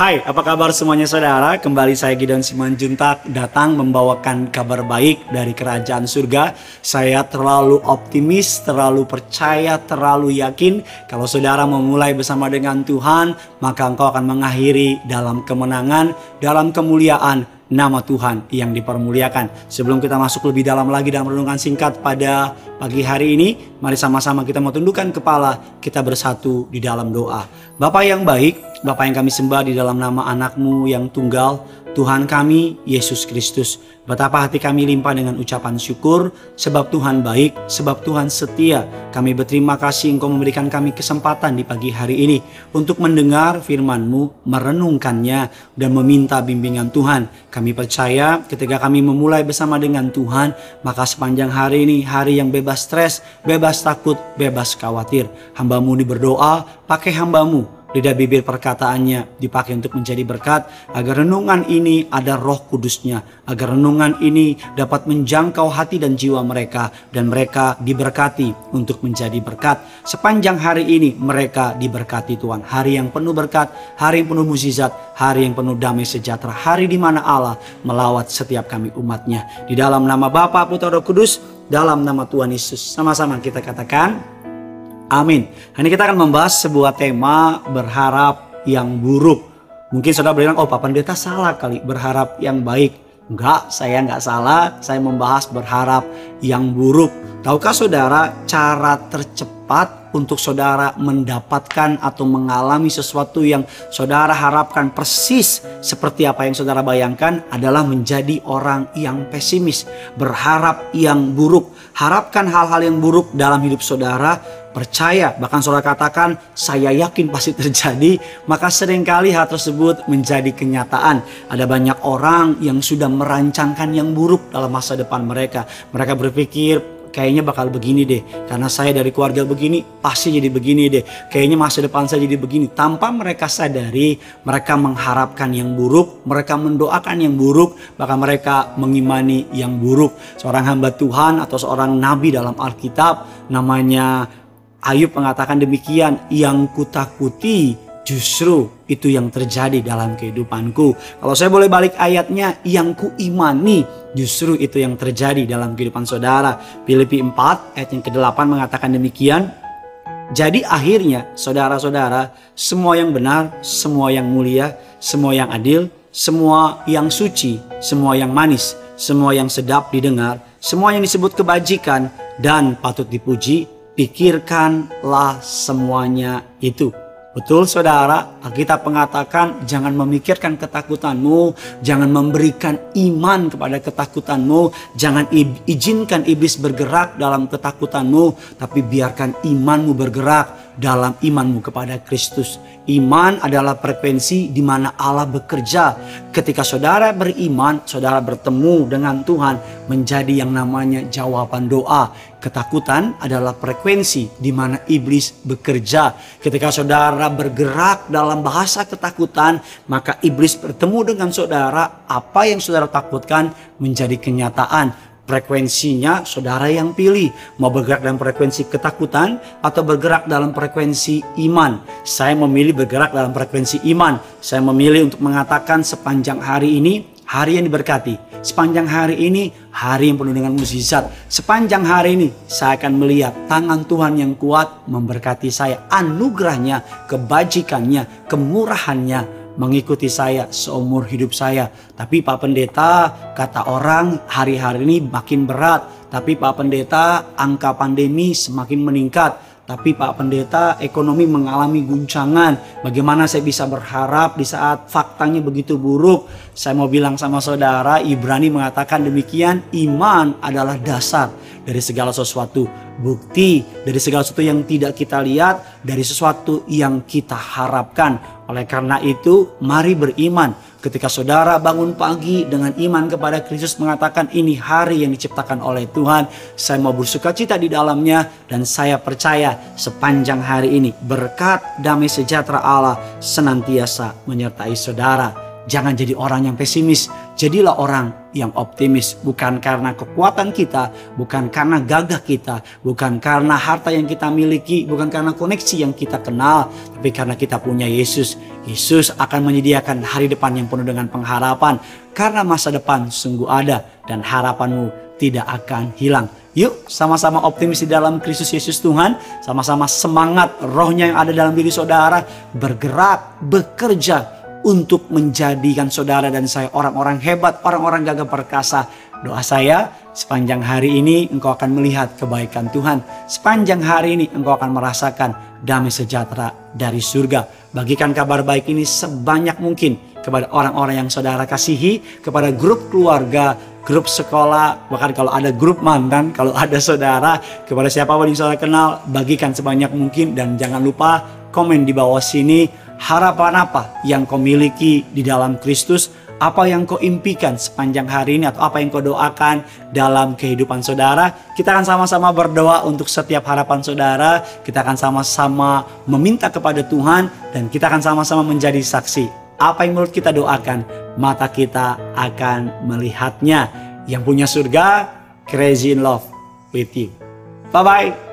Hai, apa kabar semuanya saudara? Kembali saya Gideon Simanjuntak datang membawakan kabar baik dari kerajaan surga. Saya terlalu optimis, terlalu percaya, terlalu yakin kalau saudara memulai bersama dengan Tuhan, maka engkau akan mengakhiri dalam kemenangan, dalam kemuliaan, nama Tuhan yang dipermuliakan. Sebelum kita masuk lebih dalam lagi dalam renungan singkat pada pagi hari ini, mari sama-sama kita mau tundukkan kepala, kita bersatu di dalam doa. Bapak yang baik, Bapa yang kami sembah di dalam nama anakmu yang tunggal, Tuhan kami, Yesus Kristus. Betapa hati kami limpah dengan ucapan syukur, sebab Tuhan baik, sebab Tuhan setia. Kami berterima kasih Engkau memberikan kami kesempatan di pagi hari ini untuk mendengar firman-Mu, merenungkannya, dan meminta bimbingan Tuhan. Kami percaya ketika kami memulai bersama dengan Tuhan, maka sepanjang hari ini, hari yang bebas stres, bebas takut, bebas khawatir. Hambamu ini berdoa, pakai hambamu lidah bibir perkataannya dipakai untuk menjadi berkat agar renungan ini ada roh kudusnya agar renungan ini dapat menjangkau hati dan jiwa mereka dan mereka diberkati untuk menjadi berkat. Sepanjang hari ini mereka diberkati Tuhan. Hari yang penuh berkat hari yang penuh mukjizat hari yang penuh damai sejahtera hari di mana Allah melawat setiap kami umatnya. Di dalam nama Bapa Putra Roh Kudus dalam nama Tuhan Yesus. Sama-sama kita katakan Amin. Hari ini kita akan membahas sebuah tema berharap yang buruk. Mungkin saudara bilang, oh Pak Pendeta salah kali berharap yang baik. Enggak, saya enggak salah. Saya membahas berharap yang buruk. Tahukah saudara cara tercepat untuk saudara mendapatkan atau mengalami sesuatu yang saudara harapkan persis seperti apa yang saudara bayangkan adalah menjadi orang yang pesimis, berharap yang buruk, harapkan hal-hal yang buruk dalam hidup saudara percaya, bahkan saudara katakan saya yakin pasti terjadi, maka sering kali hal tersebut menjadi kenyataan. Ada banyak orang yang sudah merancangkan yang buruk dalam masa depan mereka. Mereka berpikir kayaknya bakal begini deh. Karena saya dari keluarga begini pasti jadi begini deh. Kayaknya masa depan saya jadi begini. Tanpa mereka sadari mereka mengharapkan yang buruk mereka mendoakan yang buruk bahkan mereka mengimani yang buruk. Seorang hamba Tuhan atau seorang nabi dalam Alkitab namanya Ayub mengatakan demikian, yang kutakuti justru itu yang terjadi dalam kehidupanku. Kalau saya boleh balik ayatnya, yang kuimani justru itu yang terjadi dalam kehidupan saudara. Filipi 4 ayat yang ke-8 mengatakan demikian. Jadi akhirnya saudara-saudara, semua yang benar, semua yang mulia, semua yang adil, semua yang suci, semua yang manis, semua yang sedap didengar, semua yang disebut kebajikan dan patut dipuji, pikirkanlah semuanya itu. Betul saudara, kita mengatakan jangan memikirkan ketakutanmu, jangan memberikan iman kepada ketakutanmu, jangan izinkan iblis bergerak dalam ketakutanmu, tapi biarkan imanmu bergerak dalam imanmu kepada Kristus. Iman adalah frekuensi di mana Allah bekerja. Ketika saudara beriman, saudara bertemu dengan Tuhan menjadi yang namanya jawaban doa. Ketakutan adalah frekuensi di mana iblis bekerja. Ketika saudara bergerak dalam bahasa ketakutan, maka iblis bertemu dengan saudara. Apa yang saudara takutkan menjadi kenyataan frekuensinya saudara yang pilih mau bergerak dalam frekuensi ketakutan atau bergerak dalam frekuensi iman. Saya memilih bergerak dalam frekuensi iman. Saya memilih untuk mengatakan sepanjang hari ini hari yang diberkati. Sepanjang hari ini hari yang penuh dengan mukjizat. Sepanjang hari ini saya akan melihat tangan Tuhan yang kuat memberkati saya. Anugerahnya, kebajikannya, kemurahannya, mengikuti saya seumur hidup saya. Tapi Pak Pendeta, kata orang hari-hari ini makin berat. Tapi Pak Pendeta, angka pandemi semakin meningkat tapi Pak Pendeta ekonomi mengalami guncangan. Bagaimana saya bisa berharap di saat faktanya begitu buruk? Saya mau bilang sama saudara, Ibrani mengatakan demikian, iman adalah dasar dari segala sesuatu. Bukti dari segala sesuatu yang tidak kita lihat, dari sesuatu yang kita harapkan. Oleh karena itu, mari beriman Ketika saudara bangun pagi dengan iman kepada Kristus mengatakan ini hari yang diciptakan oleh Tuhan. Saya mau bersuka cita di dalamnya dan saya percaya sepanjang hari ini berkat damai sejahtera Allah senantiasa menyertai saudara. Jangan jadi orang yang pesimis, jadilah orang yang optimis. Bukan karena kekuatan kita, bukan karena gagah kita, bukan karena harta yang kita miliki, bukan karena koneksi yang kita kenal, tapi karena kita punya Yesus. Yesus akan menyediakan hari depan yang penuh dengan pengharapan. Karena masa depan sungguh ada dan harapanmu tidak akan hilang. Yuk sama-sama optimis di dalam Kristus Yesus Tuhan. Sama-sama semangat rohnya yang ada dalam diri saudara. Bergerak, bekerja untuk menjadikan saudara dan saya orang-orang hebat, orang-orang gagah perkasa. Doa saya sepanjang hari ini engkau akan melihat kebaikan Tuhan. Sepanjang hari ini engkau akan merasakan damai sejahtera dari surga. Bagikan kabar baik ini sebanyak mungkin kepada orang-orang yang saudara kasihi, kepada grup keluarga, grup sekolah, bahkan kalau ada grup mantan, kalau ada saudara, kepada siapa pun yang saudara kenal, bagikan sebanyak mungkin dan jangan lupa komen di bawah sini harapan apa yang kau miliki di dalam Kristus, apa yang kau impikan sepanjang hari ini atau apa yang kau doakan dalam kehidupan saudara. Kita akan sama-sama berdoa untuk setiap harapan saudara. Kita akan sama-sama meminta kepada Tuhan dan kita akan sama-sama menjadi saksi. Apa yang menurut kita doakan, mata kita akan melihatnya. Yang punya surga, crazy in love with you. Bye-bye.